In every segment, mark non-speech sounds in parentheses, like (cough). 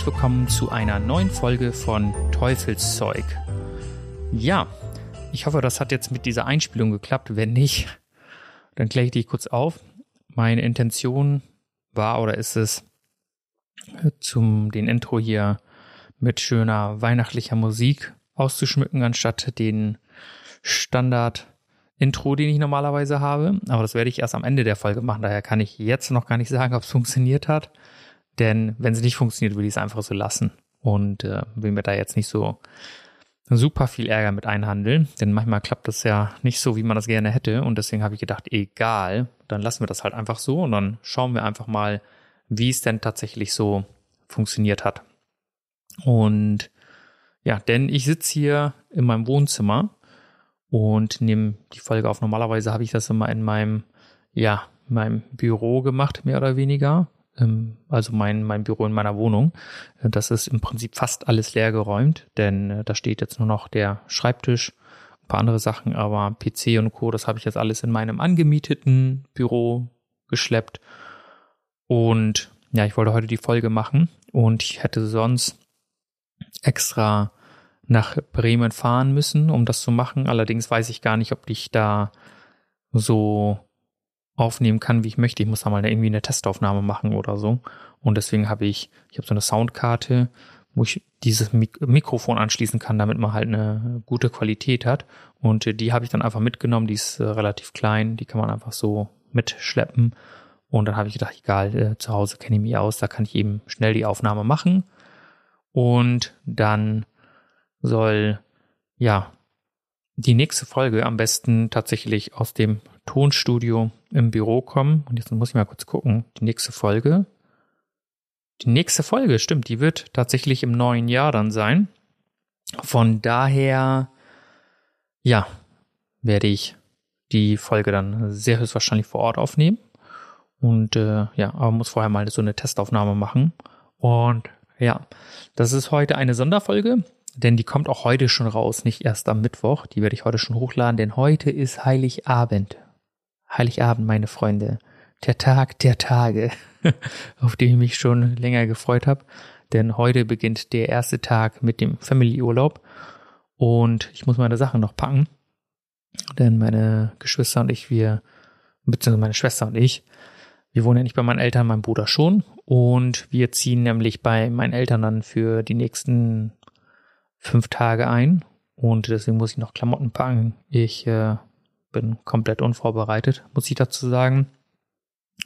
Herzlich willkommen zu einer neuen Folge von Teufelszeug. Ja, ich hoffe, das hat jetzt mit dieser Einspielung geklappt. Wenn nicht, dann kläre ich dich kurz auf. Meine Intention war oder ist es, zum den Intro hier mit schöner weihnachtlicher Musik auszuschmücken, anstatt den Standard Intro, den ich normalerweise habe. Aber das werde ich erst am Ende der Folge machen. Daher kann ich jetzt noch gar nicht sagen, ob es funktioniert hat. Denn wenn es nicht funktioniert, will ich es einfach so lassen. Und äh, will mir da jetzt nicht so super viel Ärger mit einhandeln. Denn manchmal klappt das ja nicht so, wie man das gerne hätte. Und deswegen habe ich gedacht, egal, dann lassen wir das halt einfach so. Und dann schauen wir einfach mal, wie es denn tatsächlich so funktioniert hat. Und ja, denn ich sitze hier in meinem Wohnzimmer und nehme die Folge auf. Normalerweise habe ich das immer in meinem, ja, meinem Büro gemacht, mehr oder weniger. Ähm, also mein, mein Büro in meiner Wohnung. Das ist im Prinzip fast alles leer geräumt, denn äh, da steht jetzt nur noch der Schreibtisch, ein paar andere Sachen, aber PC und Co., das habe ich jetzt alles in meinem angemieteten Büro geschleppt. Und ja, ich wollte heute die Folge machen und ich hätte sonst extra nach Bremen fahren müssen, um das zu machen. Allerdings weiß ich gar nicht, ob ich da so aufnehmen kann, wie ich möchte. Ich muss da mal irgendwie eine Testaufnahme machen oder so. Und deswegen habe ich, ich habe so eine Soundkarte, wo ich dieses Mik Mikrofon anschließen kann, damit man halt eine gute Qualität hat. Und die habe ich dann einfach mitgenommen. Die ist äh, relativ klein, die kann man einfach so mitschleppen. Und dann habe ich gedacht, egal, äh, zu Hause kenne ich mich aus, da kann ich eben schnell die Aufnahme machen. Und dann soll ja die nächste Folge am besten tatsächlich aus dem Tonstudio im Büro kommen. Und jetzt muss ich mal kurz gucken. Die nächste Folge. Die nächste Folge, stimmt, die wird tatsächlich im neuen Jahr dann sein. Von daher, ja, werde ich die Folge dann sehr höchstwahrscheinlich vor Ort aufnehmen. Und äh, ja, aber muss vorher mal so eine Testaufnahme machen. Und ja, das ist heute eine Sonderfolge denn die kommt auch heute schon raus, nicht erst am Mittwoch. Die werde ich heute schon hochladen, denn heute ist Heiligabend. Heiligabend, meine Freunde. Der Tag der Tage, (laughs) auf den ich mich schon länger gefreut habe. Denn heute beginnt der erste Tag mit dem Family-Urlaub. Und ich muss meine Sachen noch packen. Denn meine Geschwister und ich, wir, beziehungsweise meine Schwester und ich, wir wohnen ja nicht bei meinen Eltern, mein Bruder schon. Und wir ziehen nämlich bei meinen Eltern dann für die nächsten fünf Tage ein und deswegen muss ich noch Klamotten packen. Ich äh, bin komplett unvorbereitet, muss ich dazu sagen.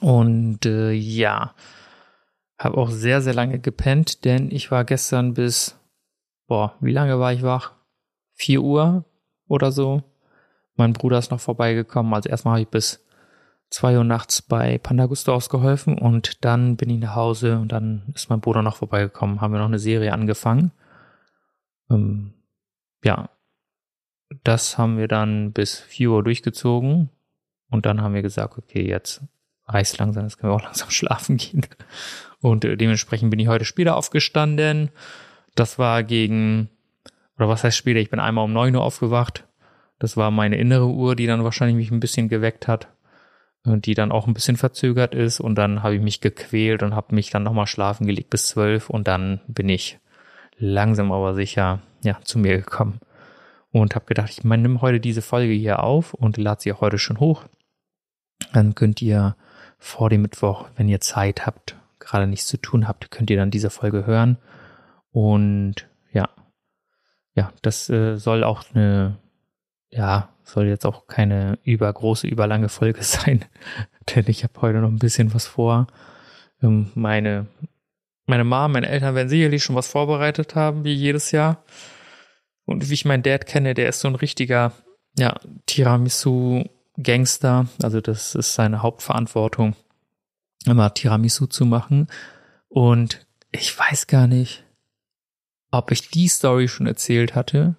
Und äh, ja, habe auch sehr, sehr lange gepennt, denn ich war gestern bis, boah, wie lange war ich wach? Vier Uhr oder so. Mein Bruder ist noch vorbeigekommen. Also erstmal habe ich bis zwei Uhr nachts bei Panda Gustavs geholfen und dann bin ich nach Hause und dann ist mein Bruder noch vorbeigekommen. Haben wir noch eine Serie angefangen. Ähm, ja, das haben wir dann bis 4 Uhr durchgezogen und dann haben wir gesagt, okay, jetzt reicht langsam, jetzt können wir auch (laughs) langsam schlafen gehen. Und äh, dementsprechend bin ich heute später aufgestanden. Das war gegen, oder was heißt später? Ich bin einmal um 9 Uhr aufgewacht. Das war meine innere Uhr, die dann wahrscheinlich mich ein bisschen geweckt hat und die dann auch ein bisschen verzögert ist. Und dann habe ich mich gequält und habe mich dann nochmal schlafen gelegt bis 12 und dann bin ich langsam aber sicher ja zu mir gekommen und habe gedacht, ich nimm heute diese Folge hier auf und lade sie auch heute schon hoch. Dann könnt ihr vor dem Mittwoch, wenn ihr Zeit habt, gerade nichts zu tun habt, könnt ihr dann diese Folge hören. Und ja, ja, das äh, soll auch eine, ja, soll jetzt auch keine übergroße, überlange Folge (laughs) sein, denn ich habe heute noch ein bisschen was vor. Ähm, meine meine Mom, meine Eltern werden sicherlich schon was vorbereitet haben, wie jedes Jahr. Und wie ich meinen Dad kenne, der ist so ein richtiger, ja, Tiramisu-Gangster. Also das ist seine Hauptverantwortung, immer Tiramisu zu machen. Und ich weiß gar nicht, ob ich die Story schon erzählt hatte.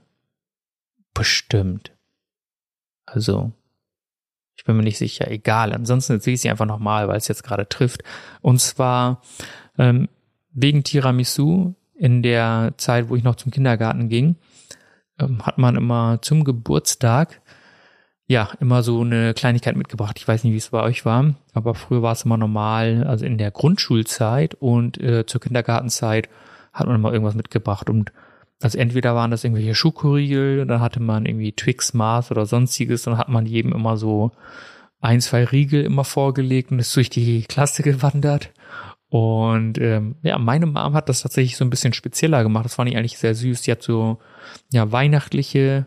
Bestimmt. Also, ich bin mir nicht sicher. Egal. Ansonsten erzähle ich sie einfach nochmal, weil es jetzt gerade trifft. Und zwar ähm, wegen Tiramisu in der Zeit, wo ich noch zum Kindergarten ging, ähm, hat man immer zum Geburtstag ja, immer so eine Kleinigkeit mitgebracht. Ich weiß nicht, wie es bei euch war, aber früher war es immer normal, also in der Grundschulzeit und äh, zur Kindergartenzeit hat man immer irgendwas mitgebracht und also entweder waren das irgendwelche Schokoriegel, dann hatte man irgendwie Twix, Mars oder sonstiges, dann hat man jedem immer so ein, zwei Riegel immer vorgelegt und ist durch die Klasse gewandert. Und ähm, ja, meine Mom hat das tatsächlich so ein bisschen spezieller gemacht. Das fand ich eigentlich sehr süß. Die hat so ja weihnachtliche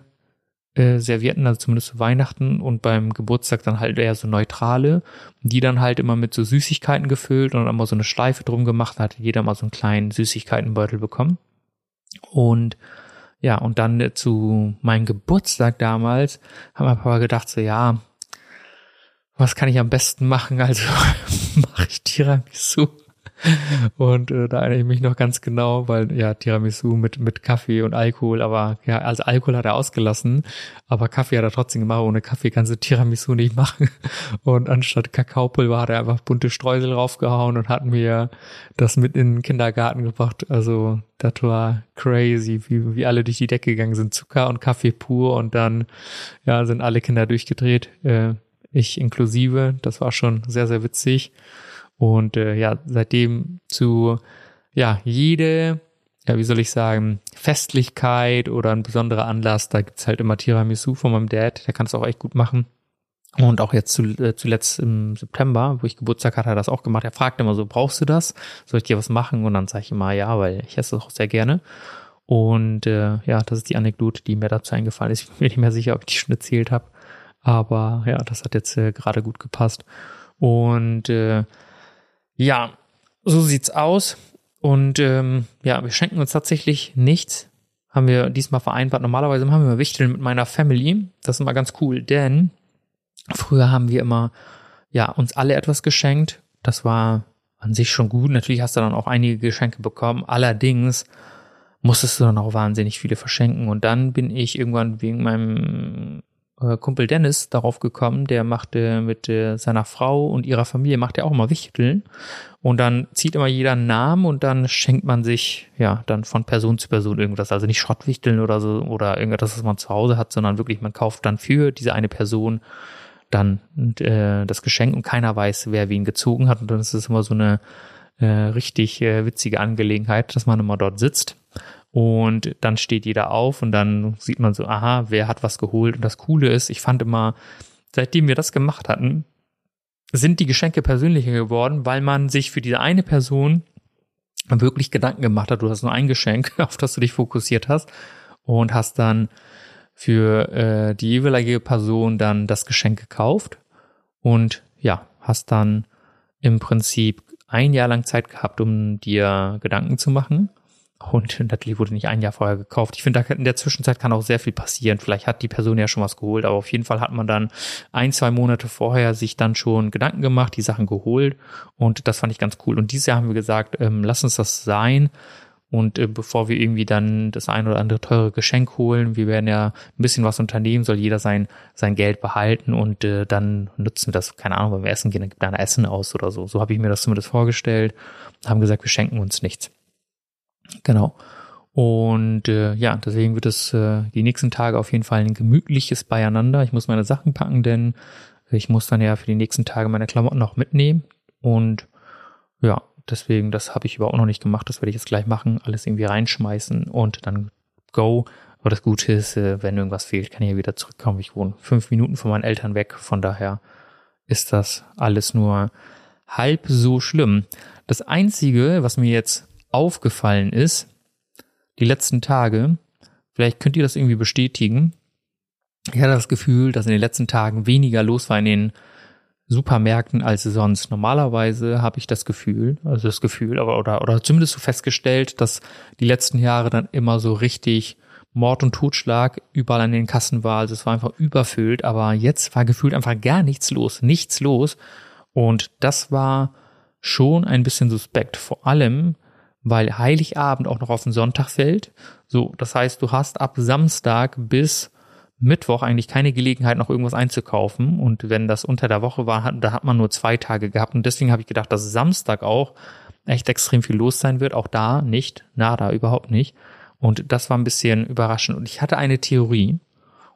äh, Servietten, also zumindest zu Weihnachten und beim Geburtstag dann halt eher so neutrale, die dann halt immer mit so Süßigkeiten gefüllt und dann immer so eine Schleife drum gemacht, da hatte jeder mal so einen kleinen Süßigkeitenbeutel bekommen. Und ja, und dann äh, zu meinem Geburtstag damals haben mein Papa gedacht, so ja, was kann ich am besten machen? Also (laughs) mache ich Tiramisu. Und äh, da erinnere ich mich noch ganz genau, weil ja, Tiramisu mit, mit Kaffee und Alkohol, aber ja, also Alkohol hat er ausgelassen, aber Kaffee hat er trotzdem gemacht. Ohne Kaffee kannst du Tiramisu nicht machen. (laughs) Und anstatt Kakaopulver hat er einfach bunte Streusel raufgehauen und hat mir das mit in den Kindergarten gebracht. Also das war crazy, wie, wie alle durch die Decke gegangen sind. Zucker und Kaffee pur und dann ja, sind alle Kinder durchgedreht. Äh, ich inklusive. Das war schon sehr, sehr witzig. Und äh, ja, seitdem zu ja, jede, ja, wie soll ich sagen, Festlichkeit oder ein besonderer Anlass, da gibt's halt immer Tiramisu von meinem Dad, der kann es auch echt gut machen. Und auch jetzt zu, äh, zuletzt im September, wo ich Geburtstag hatte, hat er das auch gemacht. Er fragt immer so, brauchst du das? Soll ich dir was machen? Und dann sage ich immer ja, weil ich esse das auch sehr gerne. Und äh, ja, das ist die Anekdote, die mir dazu eingefallen ist. Ich bin mir nicht mehr sicher, ob ich die schon erzählt habe. Aber ja, das hat jetzt äh, gerade gut gepasst. Und äh, ja, so sieht's aus. Und ähm, ja, wir schenken uns tatsächlich nichts. Haben wir diesmal vereinbart. Normalerweise machen wir Wichteln mit meiner Family. Das ist immer ganz cool, denn früher haben wir immer ja uns alle etwas geschenkt. Das war an sich schon gut. Natürlich hast du dann auch einige Geschenke bekommen. Allerdings musstest du dann auch wahnsinnig viele verschenken. Und dann bin ich irgendwann wegen meinem äh, Kumpel Dennis darauf gekommen, der machte mit äh, seiner Frau und ihrer Familie macht er auch immer Wichteln. Und dann zieht immer jeder einen Namen und dann schenkt man sich ja dann von Person zu Person irgendwas, also nicht Schrottwichteln oder so oder irgendwas, was man zu Hause hat, sondern wirklich man kauft dann für diese eine Person dann äh, das Geschenk und keiner weiß, wer wen gezogen hat. Und dann ist es immer so eine äh, richtig äh, witzige Angelegenheit, dass man immer dort sitzt und dann steht jeder auf und dann sieht man so, aha, wer hat was geholt. Und das Coole ist, ich fand immer, seitdem wir das gemacht hatten, sind die Geschenke persönlicher geworden, weil man sich für diese eine Person wirklich Gedanken gemacht hat. Du hast nur ein Geschenk, (laughs) auf das du dich fokussiert hast und hast dann für äh, die jeweilige Person dann das Geschenk gekauft und ja, hast dann im Prinzip ein Jahr lang Zeit gehabt, um dir Gedanken zu machen und natürlich wurde nicht ein Jahr vorher gekauft. Ich finde, in der Zwischenzeit kann auch sehr viel passieren. Vielleicht hat die Person ja schon was geholt, aber auf jeden Fall hat man dann ein, zwei Monate vorher sich dann schon Gedanken gemacht, die Sachen geholt und das fand ich ganz cool. Und dieses Jahr haben wir gesagt, ähm, lass uns das sein. Und äh, bevor wir irgendwie dann das ein oder andere teure Geschenk holen, wir werden ja ein bisschen was unternehmen, soll jeder sein, sein Geld behalten und äh, dann nutzen wir das, keine Ahnung, wenn wir essen gehen, dann gibt er ein Essen aus oder so. So habe ich mir das zumindest vorgestellt. Haben gesagt, wir schenken uns nichts. Genau. Und äh, ja, deswegen wird es äh, die nächsten Tage auf jeden Fall ein gemütliches Beieinander. Ich muss meine Sachen packen, denn ich muss dann ja für die nächsten Tage meine Klamotten noch mitnehmen. Und ja, deswegen, das habe ich überhaupt noch nicht gemacht. Das werde ich jetzt gleich machen. Alles irgendwie reinschmeißen und dann go. Aber das Gute ist, äh, wenn irgendwas fehlt, kann ich ja wieder zurückkommen. Ich wohne fünf Minuten von meinen Eltern weg. Von daher ist das alles nur halb so schlimm. Das Einzige, was mir jetzt aufgefallen ist, die letzten Tage, vielleicht könnt ihr das irgendwie bestätigen, ich hatte das Gefühl, dass in den letzten Tagen weniger los war in den Supermärkten als sonst. Normalerweise habe ich das Gefühl, also das Gefühl, aber oder oder zumindest so festgestellt, dass die letzten Jahre dann immer so richtig Mord und Totschlag überall an den Kassen war. Also es war einfach überfüllt, aber jetzt war gefühlt einfach gar nichts los, nichts los. Und das war schon ein bisschen suspekt. Vor allem, weil Heiligabend auch noch auf den Sonntag fällt. So, das heißt, du hast ab Samstag bis Mittwoch eigentlich keine Gelegenheit, noch irgendwas einzukaufen. Und wenn das unter der Woche war, da hat man nur zwei Tage gehabt. Und deswegen habe ich gedacht, dass Samstag auch echt extrem viel los sein wird. Auch da nicht, nada, überhaupt nicht. Und das war ein bisschen überraschend. Und ich hatte eine Theorie.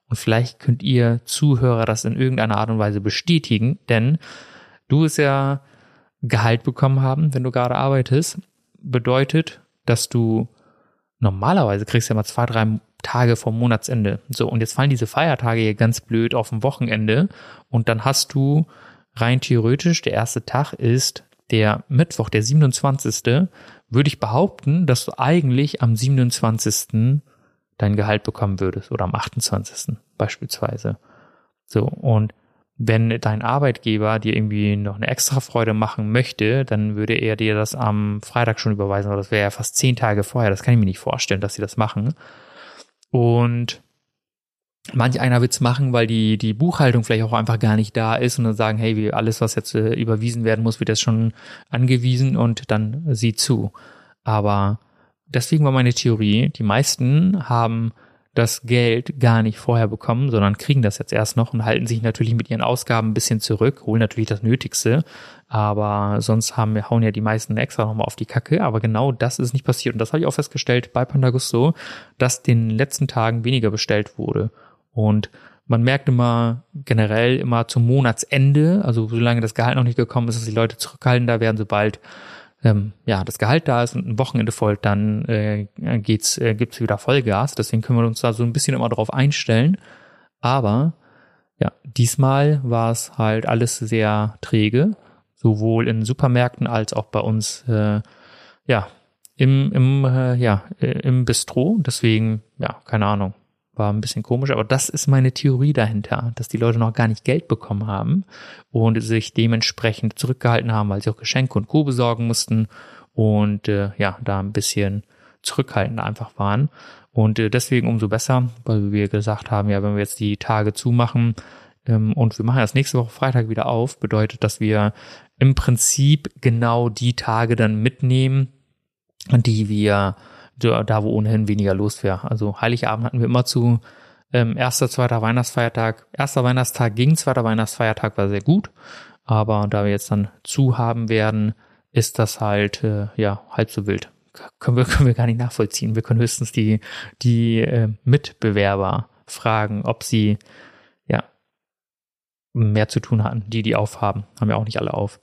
Und vielleicht könnt ihr Zuhörer das in irgendeiner Art und Weise bestätigen, denn du wirst ja Gehalt bekommen haben, wenn du gerade arbeitest. Bedeutet, dass du normalerweise kriegst ja mal zwei, drei Tage vom Monatsende. So, und jetzt fallen diese Feiertage hier ganz blöd auf dem Wochenende und dann hast du rein theoretisch, der erste Tag ist der Mittwoch, der 27. würde ich behaupten, dass du eigentlich am 27. dein Gehalt bekommen würdest oder am 28. beispielsweise. So, und wenn dein Arbeitgeber dir irgendwie noch eine extra Freude machen möchte, dann würde er dir das am Freitag schon überweisen, aber das wäre ja fast zehn Tage vorher. Das kann ich mir nicht vorstellen, dass sie das machen. Und manch einer wird's machen, weil die, die Buchhaltung vielleicht auch einfach gar nicht da ist und dann sagen, hey, wie alles, was jetzt äh, überwiesen werden muss, wird jetzt schon angewiesen und dann sieh zu. Aber deswegen war meine Theorie, die meisten haben das Geld gar nicht vorher bekommen, sondern kriegen das jetzt erst noch und halten sich natürlich mit ihren Ausgaben ein bisschen zurück, holen natürlich das Nötigste, aber sonst haben wir, hauen ja die meisten extra nochmal auf die Kacke, aber genau das ist nicht passiert. Und das habe ich auch festgestellt bei Pandagusto, dass den letzten Tagen weniger bestellt wurde. Und man merkt immer generell immer zum Monatsende, also solange das Gehalt noch nicht gekommen ist, dass die Leute zurückhaltender werden, sobald ähm, ja, das Gehalt da ist und ein Wochenende folgt, dann äh, geht's, äh, gibt's wieder Vollgas. Deswegen können wir uns da so ein bisschen immer drauf einstellen. Aber ja, diesmal war es halt alles sehr träge, sowohl in Supermärkten als auch bei uns, äh, ja, im, im, äh, ja, äh, im Bistro. Deswegen, ja, keine Ahnung. War ein bisschen komisch, aber das ist meine Theorie dahinter, dass die Leute noch gar nicht Geld bekommen haben und sich dementsprechend zurückgehalten haben, weil sie auch Geschenke und Co. besorgen mussten und äh, ja, da ein bisschen zurückhaltend einfach waren. Und äh, deswegen umso besser, weil wir gesagt haben, ja, wenn wir jetzt die Tage zumachen ähm, und wir machen das nächste Woche Freitag wieder auf, bedeutet, dass wir im Prinzip genau die Tage dann mitnehmen, die wir da wo ohnehin weniger los wäre. Also Heiligabend hatten wir immer zu, ähm, erster, zweiter Weihnachtsfeiertag. Erster Weihnachtstag ging, zweiter Weihnachtsfeiertag war sehr gut, aber da wir jetzt dann zu haben werden, ist das halt äh, ja halb so wild. Können wir, (laughs) können wir gar nicht nachvollziehen. Wir können höchstens die, die äh, Mitbewerber fragen, ob sie ja mehr zu tun hatten, die die aufhaben. Haben ja auch nicht alle auf.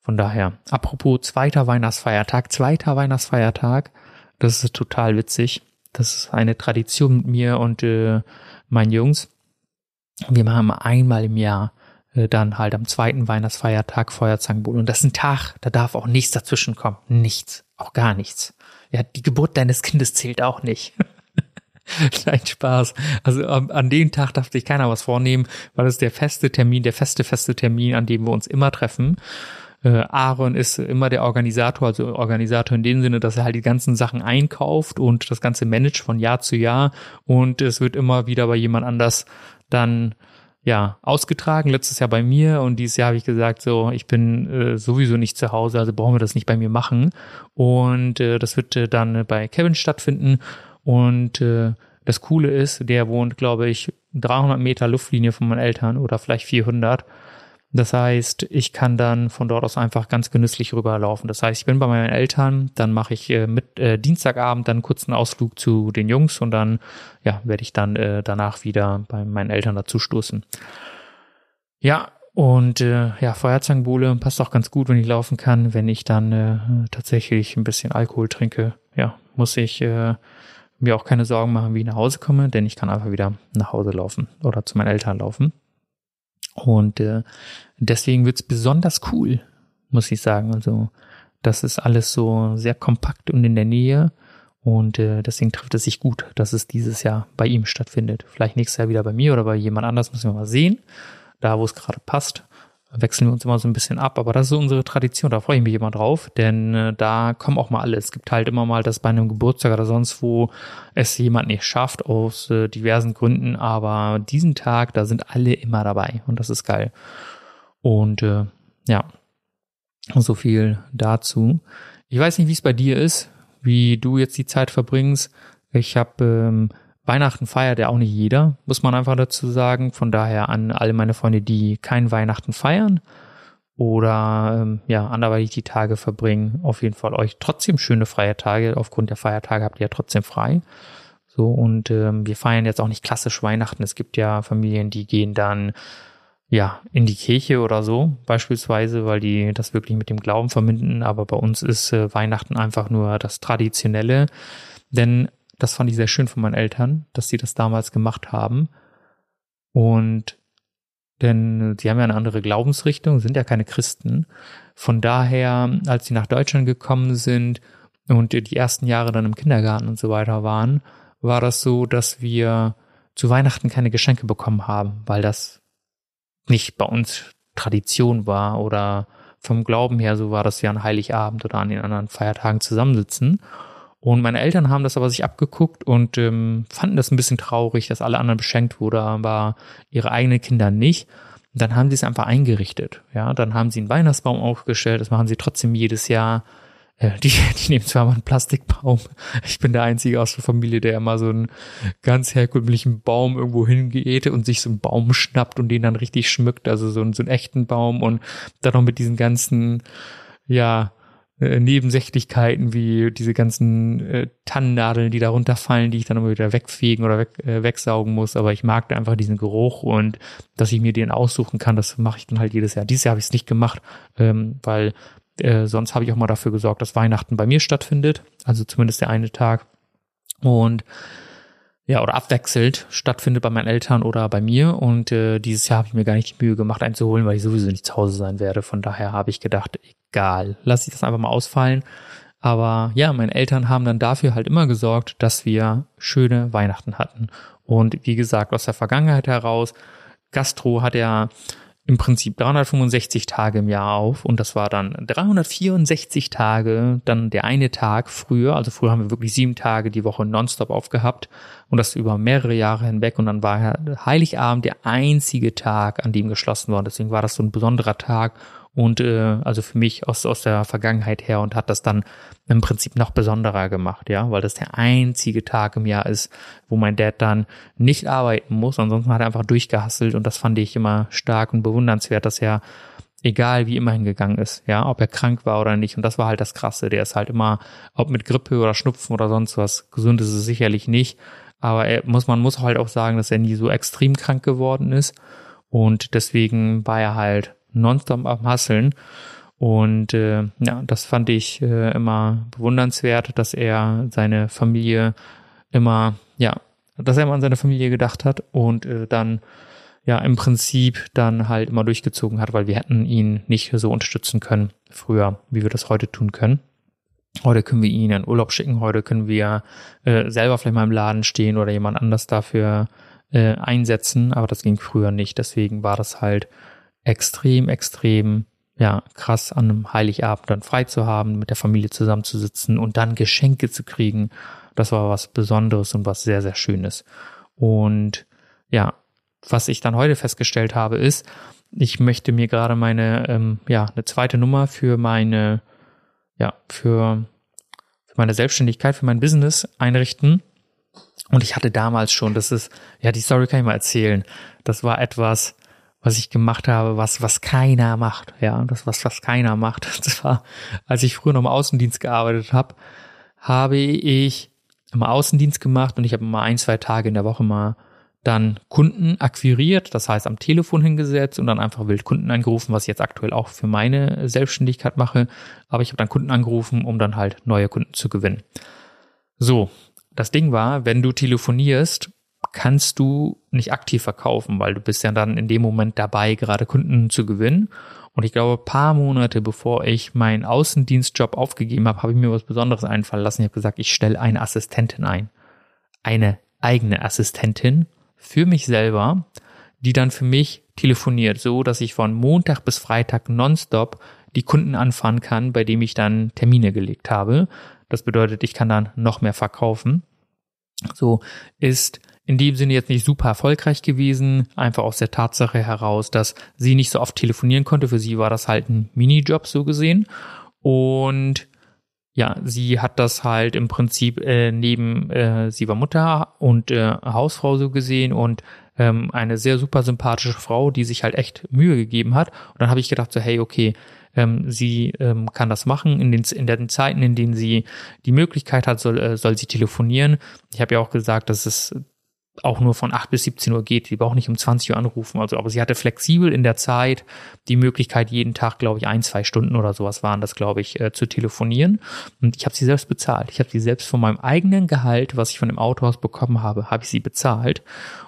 Von daher, apropos zweiter Weihnachtsfeiertag, zweiter Weihnachtsfeiertag, das ist total witzig. Das ist eine Tradition mit mir und äh, meinen Jungs. Wir machen einmal im Jahr äh, dann halt am zweiten Weihnachtsfeiertag Feuerzangenbowle. Und das ist ein Tag, da darf auch nichts dazwischen kommen. Nichts. Auch gar nichts. Ja, die Geburt deines Kindes zählt auch nicht. (laughs) Nein, Spaß. Also um, an dem Tag darf sich keiner was vornehmen, weil es der feste Termin, der feste, feste Termin, an dem wir uns immer treffen. Äh, Aaron ist immer der Organisator, also Organisator in dem Sinne, dass er halt die ganzen Sachen einkauft und das Ganze managt von Jahr zu Jahr und es wird immer wieder bei jemand anders dann ja, ausgetragen, letztes Jahr bei mir und dieses Jahr habe ich gesagt, so, ich bin äh, sowieso nicht zu Hause, also brauchen wir das nicht bei mir machen. Und äh, das wird äh, dann bei Kevin stattfinden. Und äh, das Coole ist, der wohnt, glaube ich, 300 Meter Luftlinie von meinen Eltern oder vielleicht 400. Das heißt, ich kann dann von dort aus einfach ganz genüsslich rüberlaufen. Das heißt, ich bin bei meinen Eltern, dann mache ich äh, mit äh, Dienstagabend dann einen kurzen Ausflug zu den Jungs und dann ja, werde ich dann äh, danach wieder bei meinen Eltern dazu stoßen. Ja, und äh, ja, Feuerzangenbowle passt auch ganz gut, wenn ich laufen kann. Wenn ich dann äh, tatsächlich ein bisschen Alkohol trinke, ja, muss ich äh, mir auch keine Sorgen machen, wie ich nach Hause komme, denn ich kann einfach wieder nach Hause laufen oder zu meinen Eltern laufen. Und äh, deswegen wird's besonders cool, muss ich sagen. Also das ist alles so sehr kompakt und in der Nähe. Und äh, deswegen trifft es sich gut, dass es dieses Jahr bei ihm stattfindet. Vielleicht nächstes Jahr wieder bei mir oder bei jemand anders, müssen wir mal sehen. Da, wo es gerade passt wechseln wir uns immer so ein bisschen ab, aber das ist unsere Tradition, da freue ich mich immer drauf, denn äh, da kommen auch mal alle. Es gibt halt immer mal, dass bei einem Geburtstag oder sonst wo es jemand nicht schafft, aus äh, diversen Gründen, aber diesen Tag, da sind alle immer dabei und das ist geil. Und äh, ja, so viel dazu. Ich weiß nicht, wie es bei dir ist, wie du jetzt die Zeit verbringst. Ich habe ähm, Weihnachten feiert ja auch nicht jeder, muss man einfach dazu sagen. Von daher an alle meine Freunde, die kein Weihnachten feiern oder ähm, ja, anderweitig die Tage verbringen, auf jeden Fall euch trotzdem schöne freie Tage. Aufgrund der Feiertage habt ihr ja trotzdem frei. So, und ähm, wir feiern jetzt auch nicht klassisch Weihnachten. Es gibt ja Familien, die gehen dann ja in die Kirche oder so, beispielsweise, weil die das wirklich mit dem Glauben verbinden. Aber bei uns ist äh, Weihnachten einfach nur das Traditionelle. Denn das fand ich sehr schön von meinen Eltern, dass sie das damals gemacht haben. Und denn sie haben ja eine andere Glaubensrichtung, sind ja keine Christen. Von daher, als sie nach Deutschland gekommen sind und die ersten Jahre dann im Kindergarten und so weiter waren, war das so, dass wir zu Weihnachten keine Geschenke bekommen haben, weil das nicht bei uns Tradition war oder vom Glauben her so war, dass wir an Heiligabend oder an den anderen Feiertagen zusammensitzen. Und meine Eltern haben das aber sich abgeguckt und ähm, fanden das ein bisschen traurig, dass alle anderen beschenkt wurden, aber ihre eigenen Kinder nicht. Und dann haben sie es einfach eingerichtet. Ja, dann haben sie einen Weihnachtsbaum aufgestellt. Das machen sie trotzdem jedes Jahr. Äh, die, (laughs) die nehmen zwar mal einen Plastikbaum. Ich bin der Einzige aus der Familie, der immer so einen ganz herkömmlichen Baum irgendwo hingeht und sich so einen Baum schnappt und den dann richtig schmückt. Also so einen, so einen echten Baum und dann noch mit diesen ganzen, ja, äh, Nebensächlichkeiten wie diese ganzen äh, Tannennadeln, die da runterfallen, die ich dann immer wieder wegfegen oder weg, äh, wegsaugen muss. Aber ich mag da einfach diesen Geruch und dass ich mir den aussuchen kann, das mache ich dann halt jedes Jahr. Dieses Jahr habe ich es nicht gemacht, ähm, weil äh, sonst habe ich auch mal dafür gesorgt, dass Weihnachten bei mir stattfindet. Also zumindest der eine Tag. Und ja, oder abwechselt stattfindet bei meinen Eltern oder bei mir. Und äh, dieses Jahr habe ich mir gar nicht die Mühe gemacht, einen zu holen, weil ich sowieso nicht zu Hause sein werde. Von daher habe ich gedacht, egal, lass ich das einfach mal ausfallen. Aber ja, meine Eltern haben dann dafür halt immer gesorgt, dass wir schöne Weihnachten hatten. Und wie gesagt, aus der Vergangenheit heraus, Gastro hat ja im Prinzip 365 Tage im Jahr auf und das war dann 364 Tage, dann der eine Tag früher, also früher haben wir wirklich sieben Tage die Woche nonstop aufgehabt und das über mehrere Jahre hinweg und dann war Heiligabend der einzige Tag, an dem geschlossen war. Deswegen war das so ein besonderer Tag und äh, also für mich aus, aus der Vergangenheit her und hat das dann im Prinzip noch besonderer gemacht, ja, weil das der einzige Tag im Jahr ist, wo mein Dad dann nicht arbeiten muss, ansonsten hat er einfach durchgehasselt und das fand ich immer stark und bewundernswert, dass er egal wie immer hingegangen ist, ja, ob er krank war oder nicht. Und das war halt das Krasse, der ist halt immer, ob mit Grippe oder Schnupfen oder sonst was, gesund ist es sicherlich nicht, aber er muss, man muss halt auch sagen, dass er nie so extrem krank geworden ist. Und deswegen war er halt nonstop am Hasseln. Und äh, ja, das fand ich äh, immer bewundernswert, dass er seine Familie immer, ja, dass er immer an seine Familie gedacht hat und äh, dann ja im Prinzip dann halt immer durchgezogen hat, weil wir hätten ihn nicht so unterstützen können früher, wie wir das heute tun können. Heute können wir ihn in Urlaub schicken, heute können wir äh, selber vielleicht mal im Laden stehen oder jemand anders dafür äh, einsetzen, aber das ging früher nicht. Deswegen war das halt extrem, extrem, ja, krass an einem Heiligabend dann frei zu haben, mit der Familie zusammenzusitzen und dann Geschenke zu kriegen. Das war was Besonderes und was sehr, sehr Schönes. Und ja, was ich dann heute festgestellt habe, ist, ich möchte mir gerade meine, ähm, ja, eine zweite Nummer für meine, ja, für, für meine Selbstständigkeit, für mein Business einrichten. Und ich hatte damals schon, das ist, ja, die Story kann ich mal erzählen. Das war etwas, was ich gemacht habe, was, was keiner macht. Ja, das, was, was keiner macht. (laughs) Das war, als ich früher noch im Außendienst gearbeitet habe, habe ich im Außendienst gemacht und ich habe mal ein, zwei Tage in der Woche mal dann Kunden akquiriert, das heißt am Telefon hingesetzt und dann einfach wild Kunden angerufen, was ich jetzt aktuell auch für meine Selbstständigkeit mache. Aber ich habe dann Kunden angerufen, um dann halt neue Kunden zu gewinnen. So, das Ding war, wenn du telefonierst kannst du nicht aktiv verkaufen, weil du bist ja dann in dem Moment dabei, gerade Kunden zu gewinnen. Und ich glaube, paar Monate bevor ich meinen Außendienstjob aufgegeben habe, habe ich mir was Besonderes einfallen lassen. Ich habe gesagt, ich stelle eine Assistentin ein. Eine eigene Assistentin für mich selber, die dann für mich telefoniert, so dass ich von Montag bis Freitag nonstop die Kunden anfahren kann, bei dem ich dann Termine gelegt habe. Das bedeutet, ich kann dann noch mehr verkaufen. So ist in dem Sinne jetzt nicht super erfolgreich gewesen, einfach aus der Tatsache heraus, dass sie nicht so oft telefonieren konnte. Für sie war das halt ein Minijob so gesehen. Und ja, sie hat das halt im Prinzip äh, neben, äh, sie war Mutter und äh, Hausfrau so gesehen und ähm, eine sehr super sympathische Frau, die sich halt echt Mühe gegeben hat. Und dann habe ich gedacht so, hey, okay, Ähm, sie ähm, kann das machen in den, in den Zeiten, in denen sie die Möglichkeit hat, soll, äh, soll sie telefonieren. Ich habe ja auch gesagt, dass es auch nur von 8 bis 17 Uhr geht. Die braucht nicht um 20 Uhr anrufen. Also, aber sie hatte flexibel in der Zeit die Möglichkeit, jeden Tag, glaube ich, ein, zwei Stunden oder sowas waren das, glaube ich, äh, zu telefonieren. Und ich habe sie selbst bezahlt. Ich habe sie selbst von meinem eigenen Gehalt, was ich von dem Autohaus bekommen habe, habe ich sie bezahlt.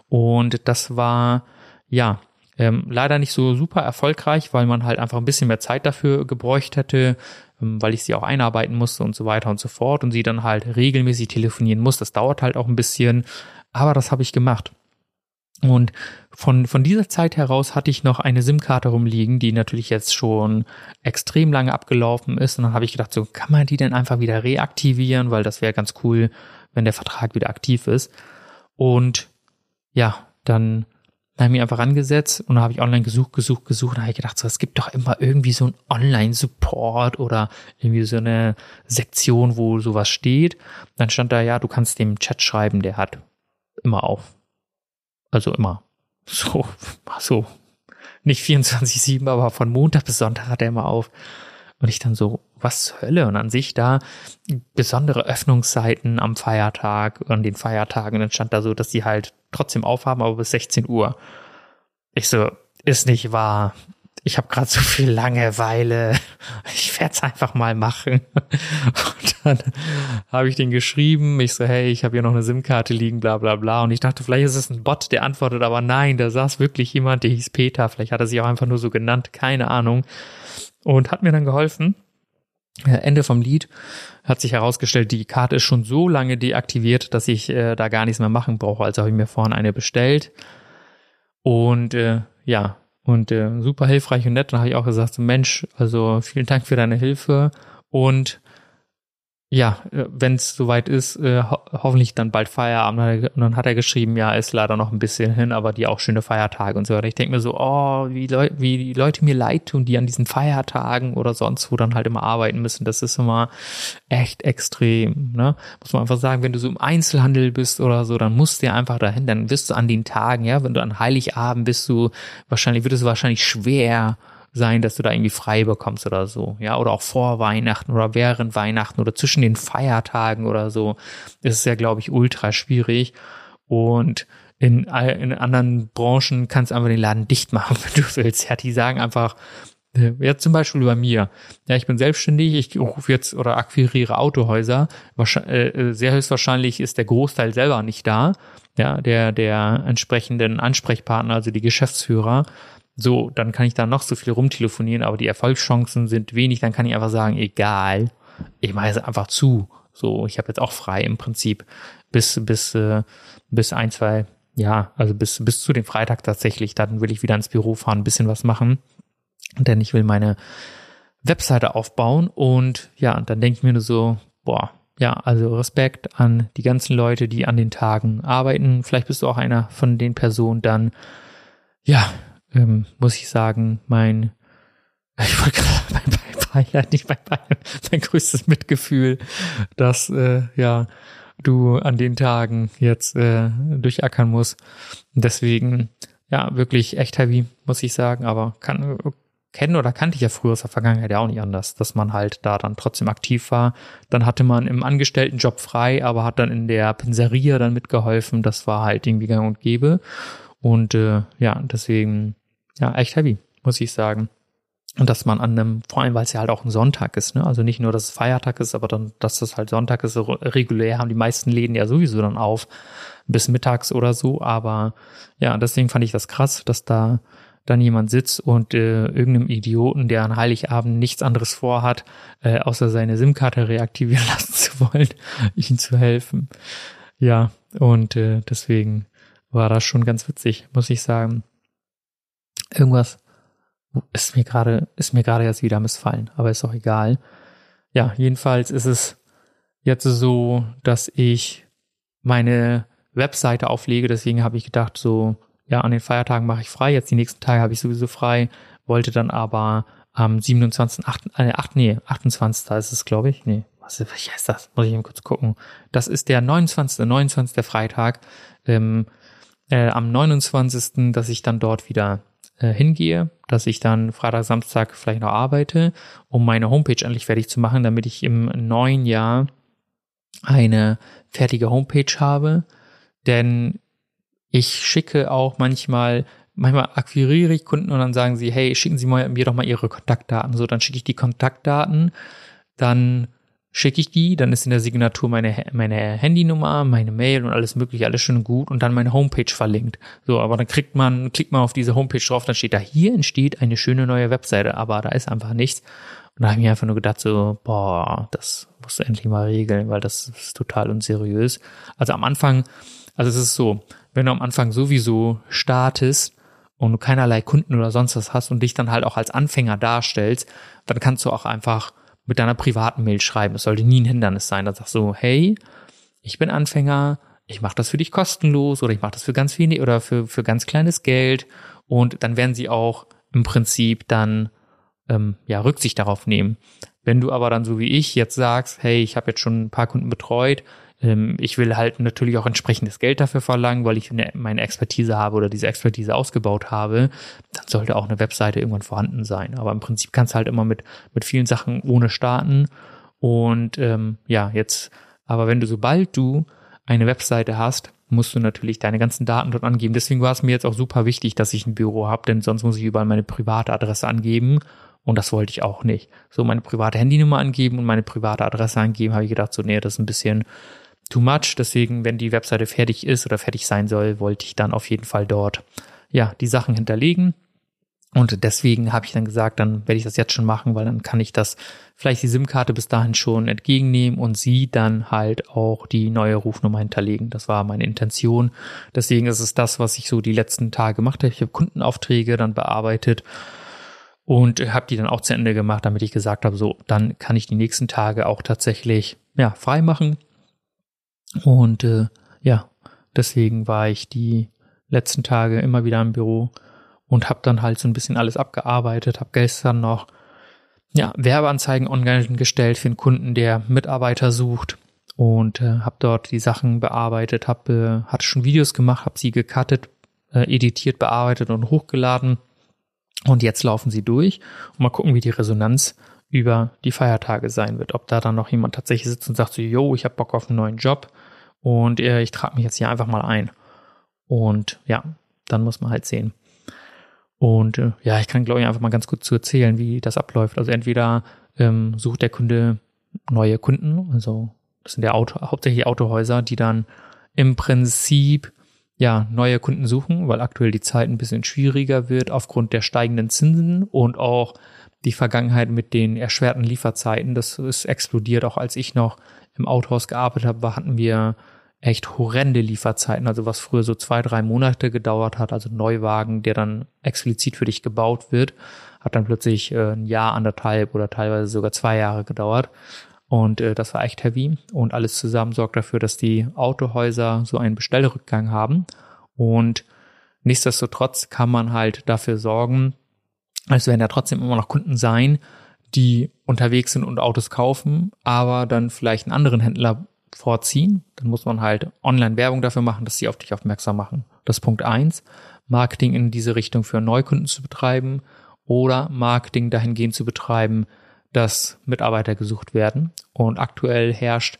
Und das war, ja, ähm, leider nicht so super erfolgreich, weil man halt einfach ein bisschen mehr Zeit dafür gebräucht hätte, ähm, weil ich sie auch einarbeiten musste und so weiter und so fort und sie dann halt regelmäßig telefonieren muss. Das dauert halt auch ein bisschen. Aber das habe ich gemacht. Und von, von dieser Zeit heraus hatte ich noch eine SIM-Karte rumliegen, die natürlich jetzt schon extrem lange abgelaufen ist. Und dann habe ich gedacht, so kann man die denn einfach wieder reaktivieren, weil das wäre ganz cool, wenn der Vertrag wieder aktiv ist. Und ja, dann habe ich mich einfach rangesetzt und habe ich online gesucht, gesucht, gesucht. Da habe ich gedacht, so, es gibt doch immer irgendwie so ein Online-Support oder irgendwie so eine Sektion, wo sowas steht. Dann stand da, ja, du kannst dem Chat schreiben, der hat immer auf. Also immer. So, so. Nicht 24-7, aber von Montag bis Sonntag hat er immer auf. Und ich dann so, was zur Hölle? Und an sich da besondere Öffnungszeiten am Feiertag, an den Feiertagen. Und dann stand da so, dass die halt trotzdem aufhaben, aber bis 16 Uhr. Ich so, ist nicht wahr ich habe gerade so viel Langeweile, ich werde es einfach mal machen. Und dann habe ich den geschrieben, ich so, hey, ich habe hier noch eine SIM-Karte liegen, bla bla bla. Und ich dachte, vielleicht ist es ein Bot, der antwortet, aber nein, da saß wirklich jemand, der hieß Peter, vielleicht hat er sich auch einfach nur so genannt, keine Ahnung. Und hat mir dann geholfen. Ende vom Lied hat sich herausgestellt, die Karte ist schon so lange deaktiviert, dass ich äh, da gar nichts mehr machen brauche. Also habe ich mir vorhin eine bestellt. Und äh, ja, und äh, super hilfreich und nett. Dann habe ich auch gesagt, Mensch, also vielen Dank für deine Hilfe und ja, äh, wenn es soweit ist, äh, ho hoffentlich dann bald Feierabend. Und dann hat er geschrieben, ja, ist leider noch ein bisschen hin, aber die auch schöne Feiertage und so weiter. Ich denke mir so, oh, wie, Leu wie die Leute mir leid tun, die an diesen Feiertagen oder sonst wo dann halt immer arbeiten müssen. Das ist immer echt extrem. Ne? Muss man einfach sagen, wenn du so im Einzelhandel bist oder so, dann musst du ja einfach dahin. Dann wirst du an den Tagen, ja, wenn du an Heiligabend bist du wahrscheinlich, wird es wahrscheinlich schwer sein, dass du da irgendwie frei bekommst oder so, ja, oder auch vor Weihnachten oder während Weihnachten oder zwischen den Feiertagen oder so. Das ist ja, glaube ich, ultra schwierig und in, in anderen Branchen kannst du einfach den Laden dicht machen, (laughs) wenn du willst. Ja, die sagen einfach, äh, ja, zum Beispiel bei mir. Ja, ich bin selbstständig, ich rufe jetzt oder akquiriere Autohäuser. Äh, äh, sehr höchstwahrscheinlich ist der Großteil selber nicht da. Ja, der, der entsprechenden Ansprechpartner, also die Geschäftsführer, so, dann kann ich da noch so viel rumtelefonieren, aber die Erfolgschancen sind wenig, dann kann ich einfach sagen, egal, ich mache es einfach zu. So, ich habe jetzt auch frei im Prinzip bis bis äh, bis ein zwei ja, also bis bis zu dem Freitag tatsächlich. Dann will ich wieder ins Büro fahren, ein bisschen was machen, denn ich will meine Webseite aufbauen und ja, und dann denke ich mir nur so, boah, ja, also Respekt an die ganzen Leute, die an den Tagen arbeiten. Vielleicht bist du auch einer von den Personen dann, ja, ähm, muss ich sagen, mein, (laughs) ich wollte gerade mein Beileid, nicht mein Beileid, mein größtes Mitgefühl, dass, äh, ja, du an den Tagen jetzt äh, durchackern musst. Deswegen, ja, wirklich echt heavy, muss ich sagen, aber kann, kennen oder kannte ich ja früher aus der Vergangenheit ja auch nicht anders, dass man halt da dann trotzdem aktiv war. Dann hatte man im Angestelltenjob frei, aber hat dann in der Pinseria dann mitgeholfen. Das war halt irgendwie gang und gäbe. Und äh, ja, deswegen ja, echt heavy, muss ich sagen. Und dass man an einem, vor allem weil es ja halt auch ein Sonntag ist, ne? Also nicht nur, dass es Feiertag ist, aber dann, dass das halt Sonntag ist, regulär haben die meisten Läden ja sowieso dann auf, bis mittags oder so. Aber ja, deswegen fand ich das krass, dass da dann jemand sitzt und äh, irgendeinem Idioten, der an Heiligabend nichts anderes vorhat, äh, außer seine SIM-Karte reaktivieren (laughs) lassen zu wollen, ihm zu helfen. Ja, und äh, deswegen war das schon ganz witzig, muss ich sagen irgendwas ist mir gerade, ist mir gerade jetzt wieder missfallen, aber ist auch egal. Ja, jedenfalls ist es jetzt so, dass ich meine Webseite auflege, deswegen habe ich gedacht, so, ja, an den Feiertagen mache ich frei, jetzt die nächsten Tage habe ich sowieso frei, wollte dann aber am 27., 8, äh, 8 nee, 28. ist es, glaube ich, nee, was, was heißt das? Muss ich eben kurz gucken. Das ist der 29., 29. Freitag, ähm, äh, am 29., dass ich dann dort wieder äh, hingehe, dass ich dann Freitag, Samstag vielleicht noch arbeite, um meine Homepage endlich fertig zu machen, damit ich im neuen Jahr eine fertige Homepage habe. Denn ich schicke auch manchmal, manchmal akquiriere ich Kunden und dann sagen sie, hey, schicken Sie mir doch mal Ihre Kontaktdaten. So, dann schicke ich die Kontaktdaten, dann schicke ich die, dann ist in der Signatur meine, meine Handynummer, meine Mail und alles mögliche, alles schön gut und dann meine Homepage verlinkt. So, aber dann kriegt man, klickt man auf diese Homepage drauf, dann steht da, hier entsteht eine schöne neue Webseite, aber da ist einfach nichts. Und da habe ich mir einfach nur gedacht, so, boah, das musst du endlich mal regeln, weil das ist total unseriös. Also am Anfang, also es ist so, wenn du am Anfang sowieso startest und du keinerlei Kunden oder sonst was hast und dich dann halt auch als Anfänger darstellst, dann kannst du auch einfach mit deiner privaten Mail schreiben. Es sollte nie ein Hindernis sein. Dann sagst du, hey, ich bin Anfänger, ich mache das für dich kostenlos oder ich mache das für ganz wenig oder für, für ganz kleines Geld. Und dann werden sie auch im Prinzip dann ähm, ja Rücksicht darauf nehmen. Wenn du aber dann so wie ich jetzt sagst, hey, ich habe jetzt schon ein paar Kunden betreut, ich will halt natürlich auch entsprechendes Geld dafür verlangen, weil ich meine Expertise habe oder diese Expertise ausgebaut habe, dann sollte auch eine Webseite irgendwann vorhanden sein. Aber im Prinzip kannst du halt immer mit, mit vielen Sachen ohne starten. Und ähm, ja, jetzt, aber wenn du, sobald du eine Webseite hast, musst du natürlich deine ganzen Daten dort angeben. Deswegen war es mir jetzt auch super wichtig, dass ich ein Büro habe, denn sonst muss ich überall meine private Adresse angeben. Und das wollte ich auch nicht. So meine private Handynummer angeben und meine private Adresse angeben, habe ich gedacht, so, nee, das ist ein bisschen too much. Deswegen, wenn die Webseite fertig ist oder fertig sein soll, wollte ich dann auf jeden Fall dort ja die Sachen hinterlegen. Und deswegen habe ich dann gesagt, dann werde ich das jetzt schon machen, weil dann kann ich das vielleicht die SIM-Karte bis dahin schon entgegennehmen und sie dann halt auch die neue Rufnummer hinterlegen. Das war meine Intention. Deswegen ist es das, was ich so die letzten Tage gemacht habe. Ich habe Kundenaufträge dann bearbeitet und habe die dann auch zu Ende gemacht, damit ich gesagt habe, so, dann kann ich die nächsten Tage auch tatsächlich ja frei machen und äh, ja, deswegen war ich die letzten Tage immer wieder im Büro und habe dann halt so ein bisschen alles abgearbeitet, habe gestern noch ja, Werbeanzeigen online gestellt für einen Kunden, der Mitarbeiter sucht und äh, habe dort die Sachen bearbeitet, habe äh, hatte schon Videos gemacht, habe sie gecuttet, äh, editiert, bearbeitet und hochgeladen. Und jetzt laufen sie durch. Und mal gucken, wie die Resonanz über die Feiertage sein wird. Ob da dann noch jemand tatsächlich sitzt und sagt so, yo, ich habe Bock auf einen neuen Job und äh, ich trage mich jetzt hier einfach mal ein. Und ja, dann muss man halt sehen. Und äh, ja, ich kann, glaube ich, einfach mal ganz gut zu erzählen, wie das abläuft. Also entweder ähm, sucht der Kunde neue Kunden, also das sind ja Auto, hauptsächlich Autohäuser, die dann im Prinzip ja neue Kunden suchen, weil aktuell die Zeit ein bisschen schwieriger wird aufgrund der steigenden Zinsen und auch die Vergangenheit mit den erschwerten Lieferzeiten. Das ist explodiert, auch als ich noch im Autohaus gearbeitet habe, hatten wir echt horrende Lieferzeiten, also was früher so zwei, drei Monate gedauert hat, also Neuwagen, der dann explizit für dich gebaut wird, hat dann plötzlich äh, ein Jahr, anderthalb oder teilweise sogar zwei Jahre gedauert. Und äh, das war echt heavy. Und alles zusammen sorgt dafür, dass die Autohäuser so einen Bestellrückgang haben. Und nichtsdestotrotz kann man halt dafür sorgen, es werden ja trotzdem immer noch Kunden sein, die unterwegs sind und Autos kaufen, aber dann vielleicht einen anderen Händler vorziehen. Dann muss man halt Online-Werbung dafür machen, dass sie auf dich aufmerksam machen. Das ist Punkt eins. Marketing in diese Richtung für Neukunden zu betreiben oder Marketing dahingehend zu betreiben, dass Mitarbeiter gesucht werden. Und aktuell herrscht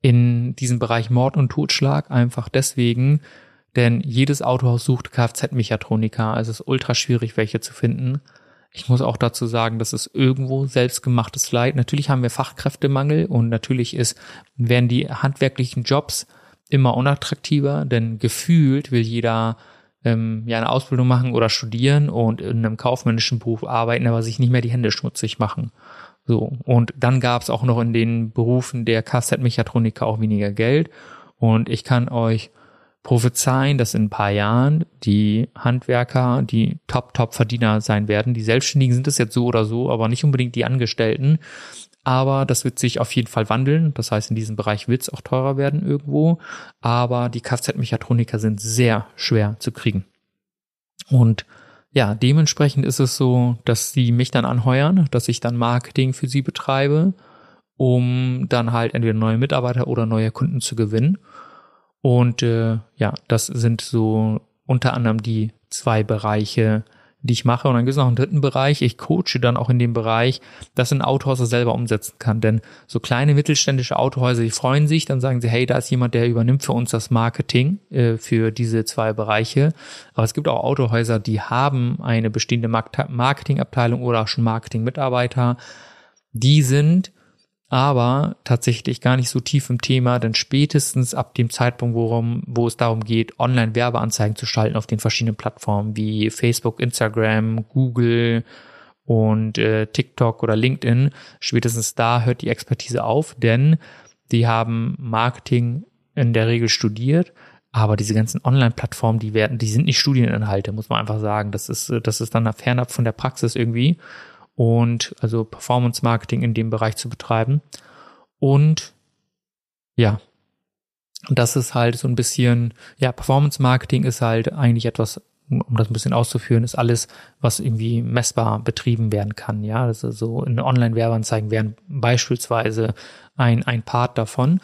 in diesem Bereich Mord und Totschlag einfach deswegen, denn jedes Autohaus sucht Kfz-Mechatroniker. Also es ist ultra schwierig, welche zu finden. Ich muss auch dazu sagen, das ist irgendwo selbstgemachtes Leid. Natürlich haben wir Fachkräftemangel und natürlich ist, werden die handwerklichen Jobs immer unattraktiver, denn gefühlt will jeder ähm, ja eine Ausbildung machen oder studieren und in einem kaufmännischen Beruf arbeiten, aber sich nicht mehr die Hände schmutzig machen. So. Und dann gab es auch noch in den Berufen der Kfz-Mechatroniker auch weniger Geld. Und ich kann euch prophezeien, dass in ein paar Jahren die Handwerker die Top-Top-Verdiener sein werden. Die Selbstständigen sind es jetzt so oder so, aber nicht unbedingt die Angestellten. Aber das wird sich auf jeden Fall wandeln. Das heißt, in diesem Bereich wird es auch teurer werden irgendwo. Aber die Kfz-Mechatroniker sind sehr schwer zu kriegen. Und ja, dementsprechend ist es so, dass sie mich dann anheuern, dass ich dann Marketing für sie betreibe, um dann halt entweder neue Mitarbeiter oder neue Kunden zu gewinnen. Und äh, ja, das sind so unter anderem die zwei Bereiche, die ich mache. Und dann gibt es noch einen dritten Bereich. Ich coache dann auch in dem Bereich, dass ein Autohäuser selber umsetzen kann. Denn so kleine mittelständische Autohäuser, die freuen sich, dann sagen sie, hey, da ist jemand, der übernimmt für uns das Marketing äh, für diese zwei Bereiche. Aber es gibt auch Autohäuser, die haben eine bestehende Marketingabteilung oder auch schon Marketingmitarbeiter. Die sind aber tatsächlich gar nicht so tief im Thema, denn spätestens ab dem Zeitpunkt, worum, wo es darum geht, Online-Werbeanzeigen zu schalten auf den verschiedenen Plattformen wie Facebook, Instagram, Google und äh, TikTok oder LinkedIn, spätestens da hört die Expertise auf, denn die haben Marketing in der Regel studiert, aber diese ganzen Online-Plattformen, die werden, die sind nicht Studieninhalte, muss man einfach sagen. Das ist, das ist dann fernab von der Praxis irgendwie und also Performance Marketing in dem Bereich zu betreiben. Und ja, das ist halt so ein bisschen, ja, Performance Marketing ist halt eigentlich etwas, um das ein bisschen auszuführen, ist alles, was irgendwie messbar betrieben werden kann. Ja, also so in Online-Werbeanzeigen wären beispielsweise ein, ein Part davon.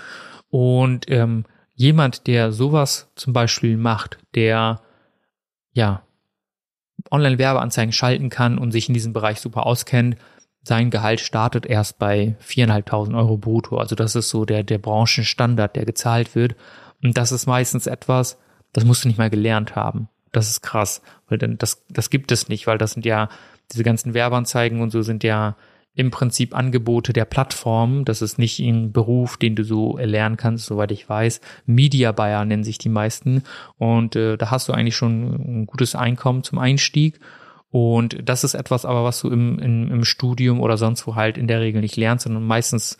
Und ähm, jemand, der sowas zum Beispiel macht, der ja Online-Werbeanzeigen schalten kann und sich in diesem Bereich super auskennt, sein Gehalt startet erst bei 4.500 Euro brutto. Also das ist so der, der Branchenstandard, der gezahlt wird. Und das ist meistens etwas, das musst du nicht mal gelernt haben. Das ist krass, weil dann das, das gibt es nicht, weil das sind ja, diese ganzen Werbeanzeigen und so sind ja im Prinzip Angebote der Plattform. Das ist nicht ein Beruf, den du so erlernen kannst, soweit ich weiß. Media Buyer nennen sich die meisten. Und äh, da hast du eigentlich schon ein gutes Einkommen zum Einstieg. Und das ist etwas aber, was du im, im, im Studium oder sonst wo halt in der Regel nicht lernst, sondern meistens,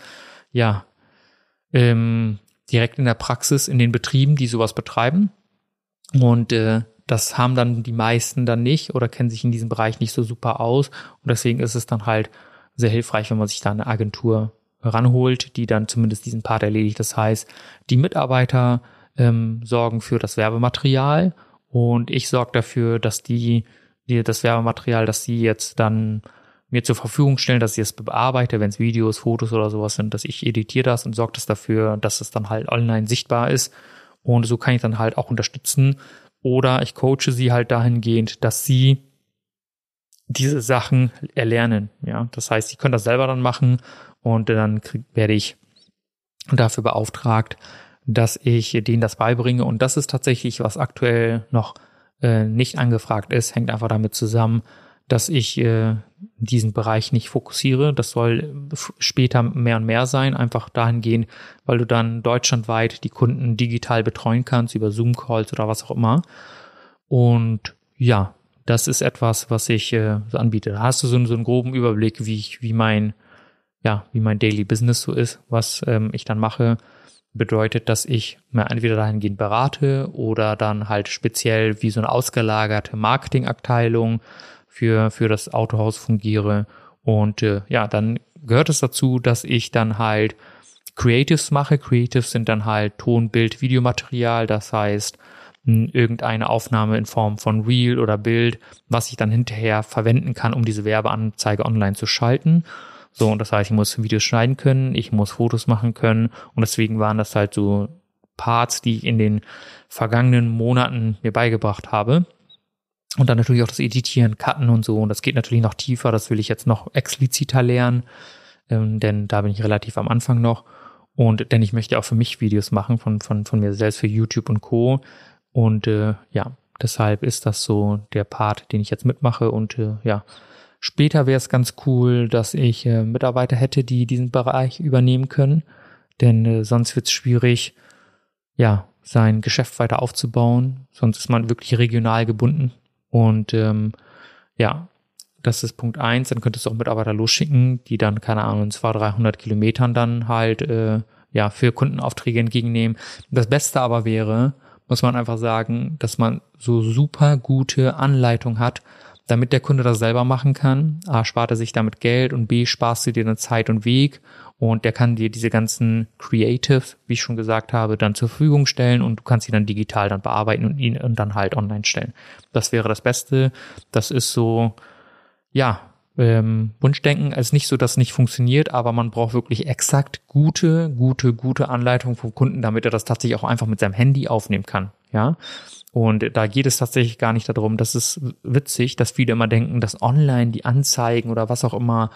ja, ähm, direkt in der Praxis, in den Betrieben, die sowas betreiben. Und äh, das haben dann die meisten dann nicht oder kennen sich in diesem Bereich nicht so super aus. Und deswegen ist es dann halt sehr hilfreich, wenn man sich da eine Agentur ranholt, die dann zumindest diesen Part erledigt. Das heißt, die Mitarbeiter ähm, sorgen für das Werbematerial und ich sorge dafür, dass die, die das Werbematerial, dass sie jetzt dann mir zur Verfügung stellen, dass ich es bearbeite, wenn es Videos, Fotos oder sowas sind, dass ich editiere das und sorge das dafür, dass es dann halt online sichtbar ist. Und so kann ich dann halt auch unterstützen. Oder ich coache sie halt dahingehend, dass sie diese Sachen erlernen. Ja, das heißt, sie können das selber dann machen und dann krieg, werde ich dafür beauftragt, dass ich denen das beibringe. Und das ist tatsächlich, was aktuell noch äh, nicht angefragt ist, hängt einfach damit zusammen, dass ich äh, diesen Bereich nicht fokussiere. Das soll später mehr und mehr sein, einfach dahingehend, weil du dann deutschlandweit die Kunden digital betreuen kannst über Zoom-Calls oder was auch immer. Und ja, das ist etwas, was ich äh, anbiete. Da hast du so, so einen groben Überblick, wie ich, wie mein, ja, wie mein Daily Business so ist, was ähm, ich dann mache. Bedeutet, dass ich mir entweder dahingehend berate oder dann halt speziell wie so eine ausgelagerte Marketingabteilung für, für das Autohaus fungiere. Und äh, ja, dann gehört es dazu, dass ich dann halt Creatives mache. Creatives sind dann halt Ton, Bild, Videomaterial. Das heißt, irgendeine Aufnahme in Form von Reel oder Bild, was ich dann hinterher verwenden kann, um diese Werbeanzeige online zu schalten. So, und das heißt, ich muss Videos schneiden können, ich muss Fotos machen können und deswegen waren das halt so Parts, die ich in den vergangenen Monaten mir beigebracht habe. Und dann natürlich auch das Editieren, Cutten und so. Und das geht natürlich noch tiefer, das will ich jetzt noch expliziter lernen, ähm, denn da bin ich relativ am Anfang noch. Und denn ich möchte auch für mich Videos machen von, von, von mir selbst für YouTube und Co. Und äh, ja, deshalb ist das so der Part, den ich jetzt mitmache. Und äh, ja, später wäre es ganz cool, dass ich äh, Mitarbeiter hätte, die diesen Bereich übernehmen können. Denn äh, sonst wird es schwierig, ja, sein Geschäft weiter aufzubauen. Sonst ist man wirklich regional gebunden. Und ähm, ja, das ist Punkt eins. Dann könntest du auch Mitarbeiter losschicken, die dann, keine Ahnung, in 200, 300 Kilometern dann halt, äh, ja, für Kundenaufträge entgegennehmen. Das Beste aber wäre, muss man einfach sagen, dass man so super gute Anleitung hat, damit der Kunde das selber machen kann. A, spart er sich damit Geld und B, sparst du dir eine Zeit und Weg und der kann dir diese ganzen Creatives, wie ich schon gesagt habe, dann zur Verfügung stellen und du kannst sie dann digital dann bearbeiten und ihn und dann halt online stellen. Das wäre das Beste. Das ist so, ja, ähm, Wunschdenken. Ist nicht so, dass es nicht funktioniert, aber man braucht wirklich exakt gute, gute, gute Anleitungen vom Kunden, damit er das tatsächlich auch einfach mit seinem Handy aufnehmen kann. Ja. Und da geht es tatsächlich gar nicht darum, das ist witzig, dass viele immer denken, dass online die Anzeigen oder was auch immer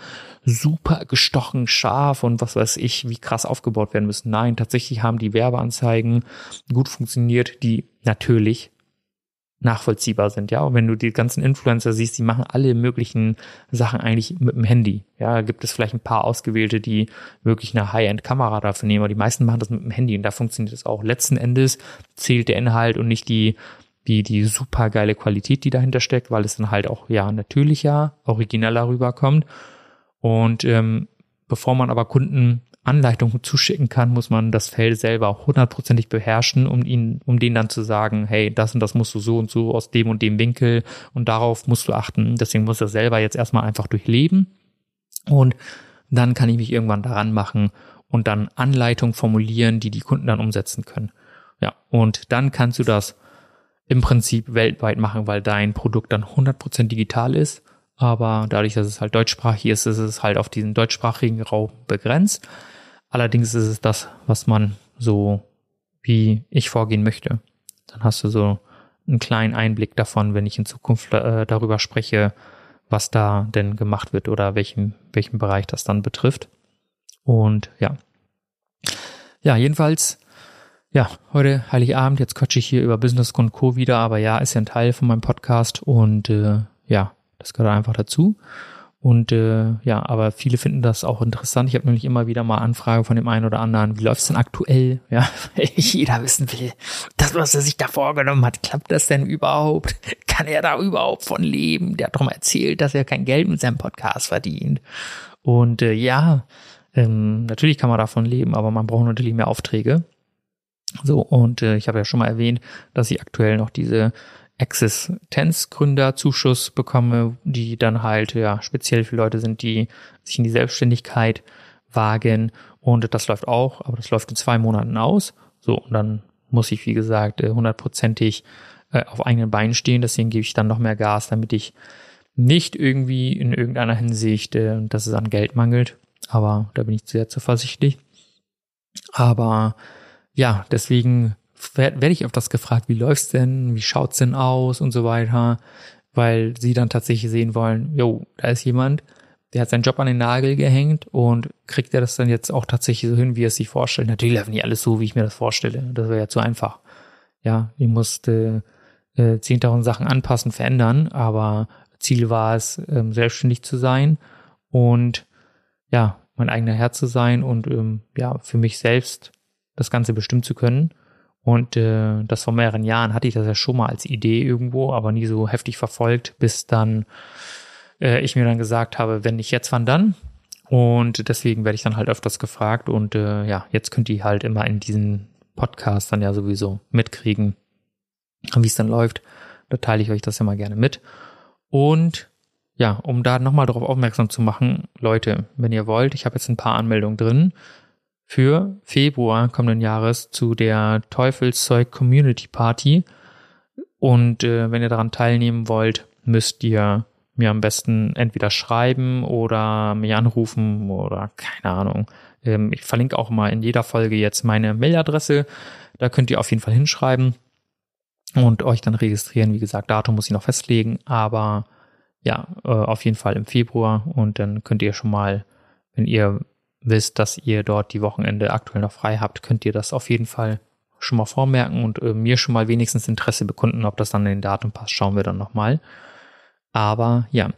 super gestochen, scharf und was weiß ich, wie krass aufgebaut werden müssen. Nein, tatsächlich haben die Werbeanzeigen gut funktioniert, die natürlich nachvollziehbar sind, ja. Und wenn du die ganzen Influencer siehst, die machen alle möglichen Sachen eigentlich mit dem Handy. Ja, gibt es vielleicht ein paar ausgewählte, die wirklich eine High-End-Kamera dafür nehmen, aber die meisten machen das mit dem Handy und da funktioniert es auch. Letzten Endes zählt der Inhalt und nicht die die, die super geile Qualität, die dahinter steckt, weil es dann halt auch ja natürlicher, origineller rüberkommt. Und ähm, bevor man aber Kunden Anleitungen zuschicken kann, muss man das Feld selber hundertprozentig beherrschen, um ihn, um denen dann zu sagen, hey, das und das musst du so und so aus dem und dem Winkel und darauf musst du achten. Deswegen muss er selber jetzt erstmal einfach durchleben und dann kann ich mich irgendwann daran machen und dann Anleitungen formulieren, die die Kunden dann umsetzen können. Ja, und dann kannst du das im Prinzip weltweit machen, weil dein Produkt dann 100% digital ist. Aber dadurch, dass es halt deutschsprachig ist, ist es halt auf diesen deutschsprachigen Raum begrenzt. Allerdings ist es das, was man so wie ich vorgehen möchte. Dann hast du so einen kleinen Einblick davon, wenn ich in Zukunft äh, darüber spreche, was da denn gemacht wird oder welchen, welchen Bereich das dann betrifft. Und ja. Ja, jedenfalls, ja, heute Heiligabend, jetzt quatsche ich hier über Business und Co. wieder, aber ja, ist ja ein Teil von meinem Podcast und äh, ja, das gehört einfach dazu. Und äh, ja, aber viele finden das auch interessant. Ich habe nämlich immer wieder mal Anfragen von dem einen oder anderen, wie läuft's denn aktuell? (laughs) Ja, weil jeder wissen will, das, was er sich da vorgenommen hat, klappt das denn überhaupt? (laughs) Kann er da überhaupt von leben? Der hat doch mal erzählt, dass er kein Geld mit seinem Podcast verdient. Und äh, ja, ähm, natürlich kann man davon leben, aber man braucht natürlich mehr Aufträge. So, und äh, ich habe ja schon mal erwähnt, dass ich aktuell noch diese Existenzgründerzuschuss bekomme, die dann halt ja speziell für Leute sind, die sich in die Selbstständigkeit wagen. Und das läuft auch, aber das läuft in zwei Monaten aus. So, und dann muss ich, wie gesagt, äh, hundertprozentig äh, auf eigenen Beinen stehen. Deswegen gebe ich dann noch mehr Gas, damit ich nicht irgendwie in irgendeiner Hinsicht, äh, dass es an Geld mangelt. Aber da bin ich sehr zuversichtlich. Aber ja, deswegen werde ich öfters gefragt, wie läuft's denn, wie schaut's denn aus und so weiter, weil sie dann tatsächlich sehen wollen, jo, da ist jemand, der hat seinen Job an den Nagel gehängt und kriegt er das dann jetzt auch tatsächlich so hin, wie er es sich vorstellt. Natürlich läuft nicht alles so, wie ich mir das vorstelle. Das wäre ja zu einfach. Ja, ich musste äh, 10.000 Sachen anpassen, verändern, aber Ziel war es, ähm, selbstständig zu sein und ja, mein eigener Herr zu sein und ähm, ja, für mich selbst das Ganze bestimmen zu können. Und äh, das vor mehreren Jahren hatte ich das ja schon mal als Idee irgendwo, aber nie so heftig verfolgt, bis dann äh, ich mir dann gesagt habe, wenn nicht jetzt, wann dann? Und deswegen werde ich dann halt öfters gefragt und äh, ja, jetzt könnt ihr halt immer in diesen Podcast dann ja sowieso mitkriegen, wie es dann läuft. Da teile ich euch das ja mal gerne mit. Und ja, um da nochmal darauf aufmerksam zu machen, Leute, wenn ihr wollt, ich habe jetzt ein paar Anmeldungen drin für Februar kommenden Jahres zu der Teufelszeug Community Party. Und äh, wenn ihr daran teilnehmen wollt, müsst ihr mir am besten entweder schreiben oder mich anrufen oder keine Ahnung. Ähm, ich verlinke auch mal in jeder Folge jetzt meine Mailadresse. Da könnt ihr auf jeden Fall hinschreiben und euch dann registrieren. Wie gesagt, Datum muss ich noch festlegen, aber ja, äh, auf jeden Fall im Februar und dann könnt ihr schon mal, wenn ihr wisst, dass ihr dort die Wochenende aktuell noch frei habt, könnt ihr das auf jeden Fall schon mal vormerken und äh, mir schon mal wenigstens Interesse bekunden, ob das dann in den Datum passt, schauen wir dann nochmal. Aber ja,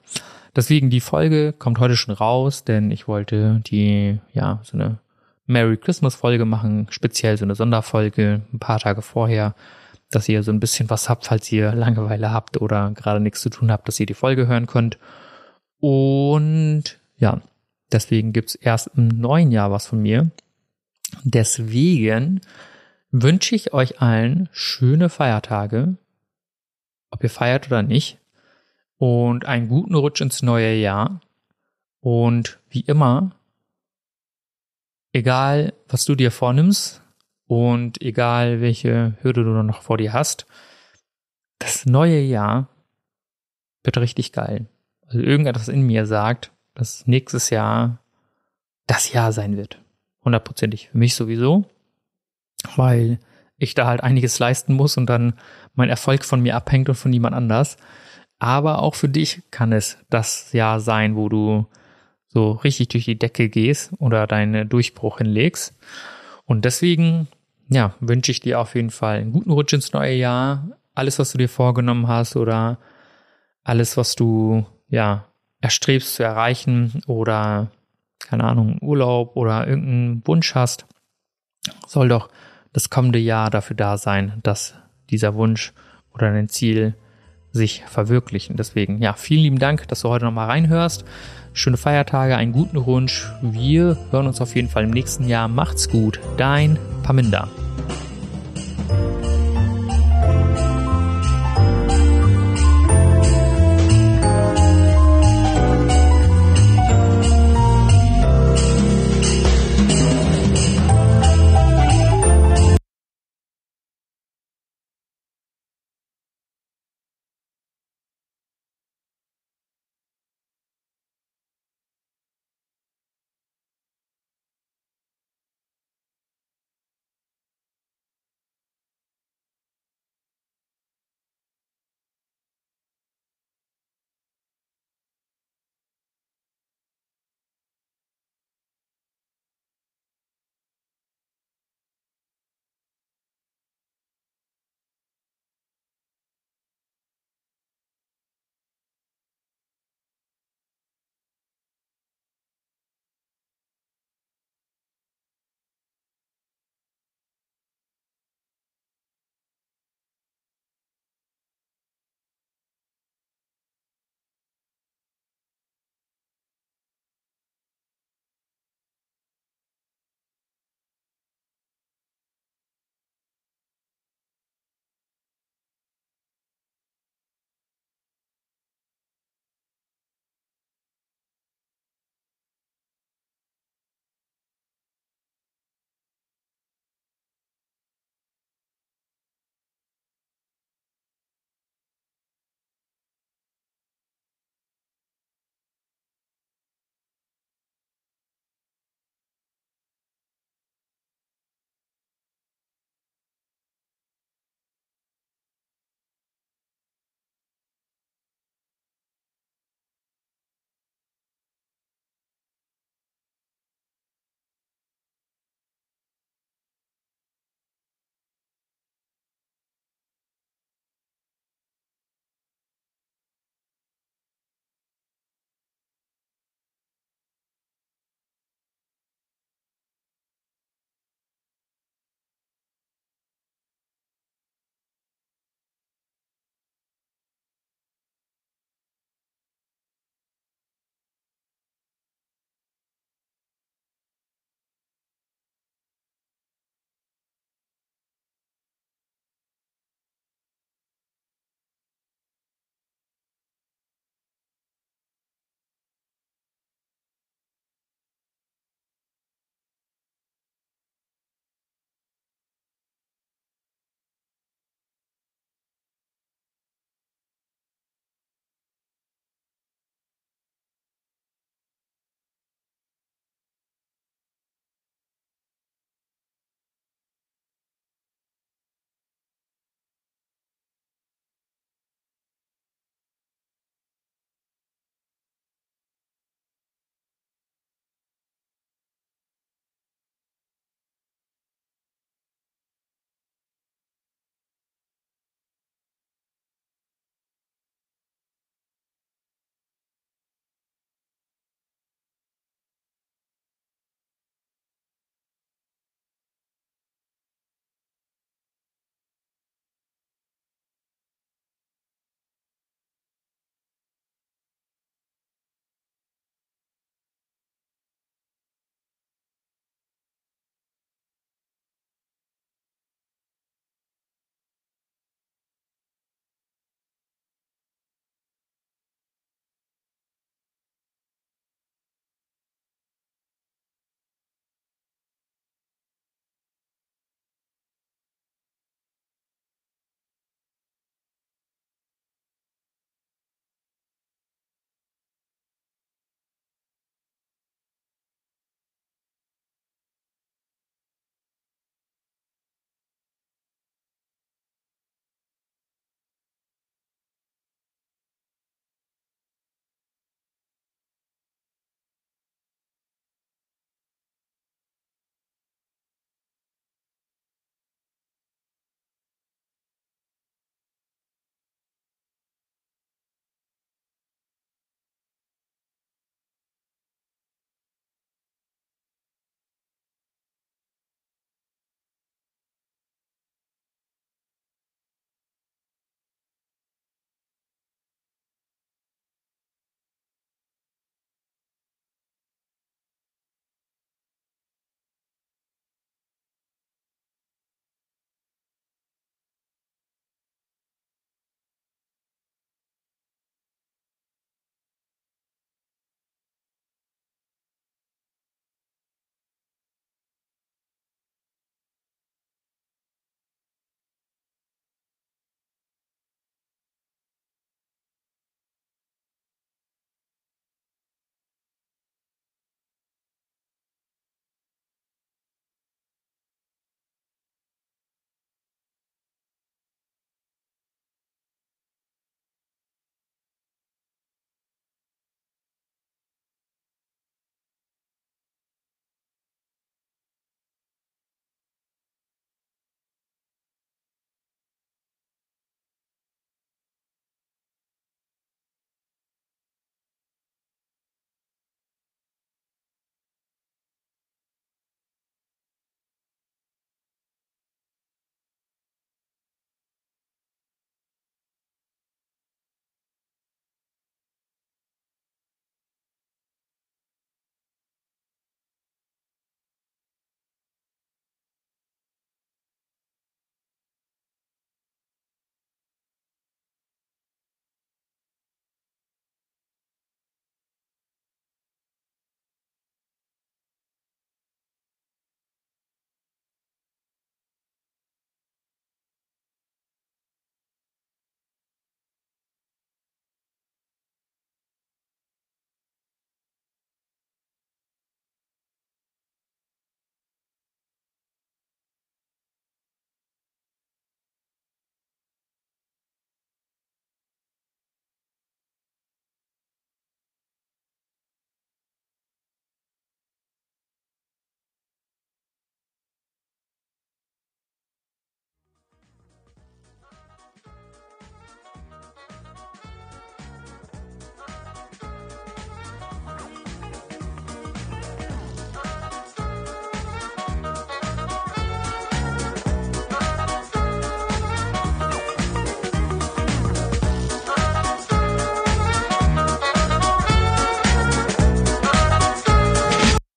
deswegen die Folge kommt heute schon raus, denn ich wollte die, ja, so eine Merry Christmas Folge machen, speziell so eine Sonderfolge, ein paar Tage vorher, dass ihr so ein bisschen was habt, falls ihr (laughs) Langeweile habt oder gerade nichts zu tun habt, dass ihr die Folge hören könnt. Und ja, Deswegen gibt's erst im neuen Jahr was von mir. Deswegen wünsche ich euch allen schöne Feiertage, ob ihr feiert oder nicht, und einen guten Rutsch ins neue Jahr. Und wie immer, egal was du dir vornimmst und egal welche Hürde du noch vor dir hast, das neue Jahr wird richtig geil. Also irgendetwas in mir sagt, dass nächstes Jahr das Jahr sein wird. Hundertprozentig. Für mich sowieso. Weil ich da halt einiges leisten muss und dann mein Erfolg von mir abhängt und von niemand anders. Aber auch für dich kann es das Jahr sein, wo du so richtig durch die Decke gehst oder deinen Durchbruch hinlegst. Und deswegen, ja, wünsche ich dir auf jeden Fall einen guten Rutsch ins neue Jahr. Alles, was du dir vorgenommen hast oder alles, was du, ja, erstrebst zu erreichen oder, keine Ahnung, Urlaub oder irgendeinen Wunsch hast, soll doch das kommende Jahr dafür da sein, dass dieser Wunsch oder dein Ziel sich verwirklichen. Deswegen, ja, vielen lieben Dank, dass du heute nochmal reinhörst. Schöne Feiertage, einen guten Wunsch. Wir hören uns auf jeden Fall im nächsten Jahr. Macht's gut. Dein Paminda.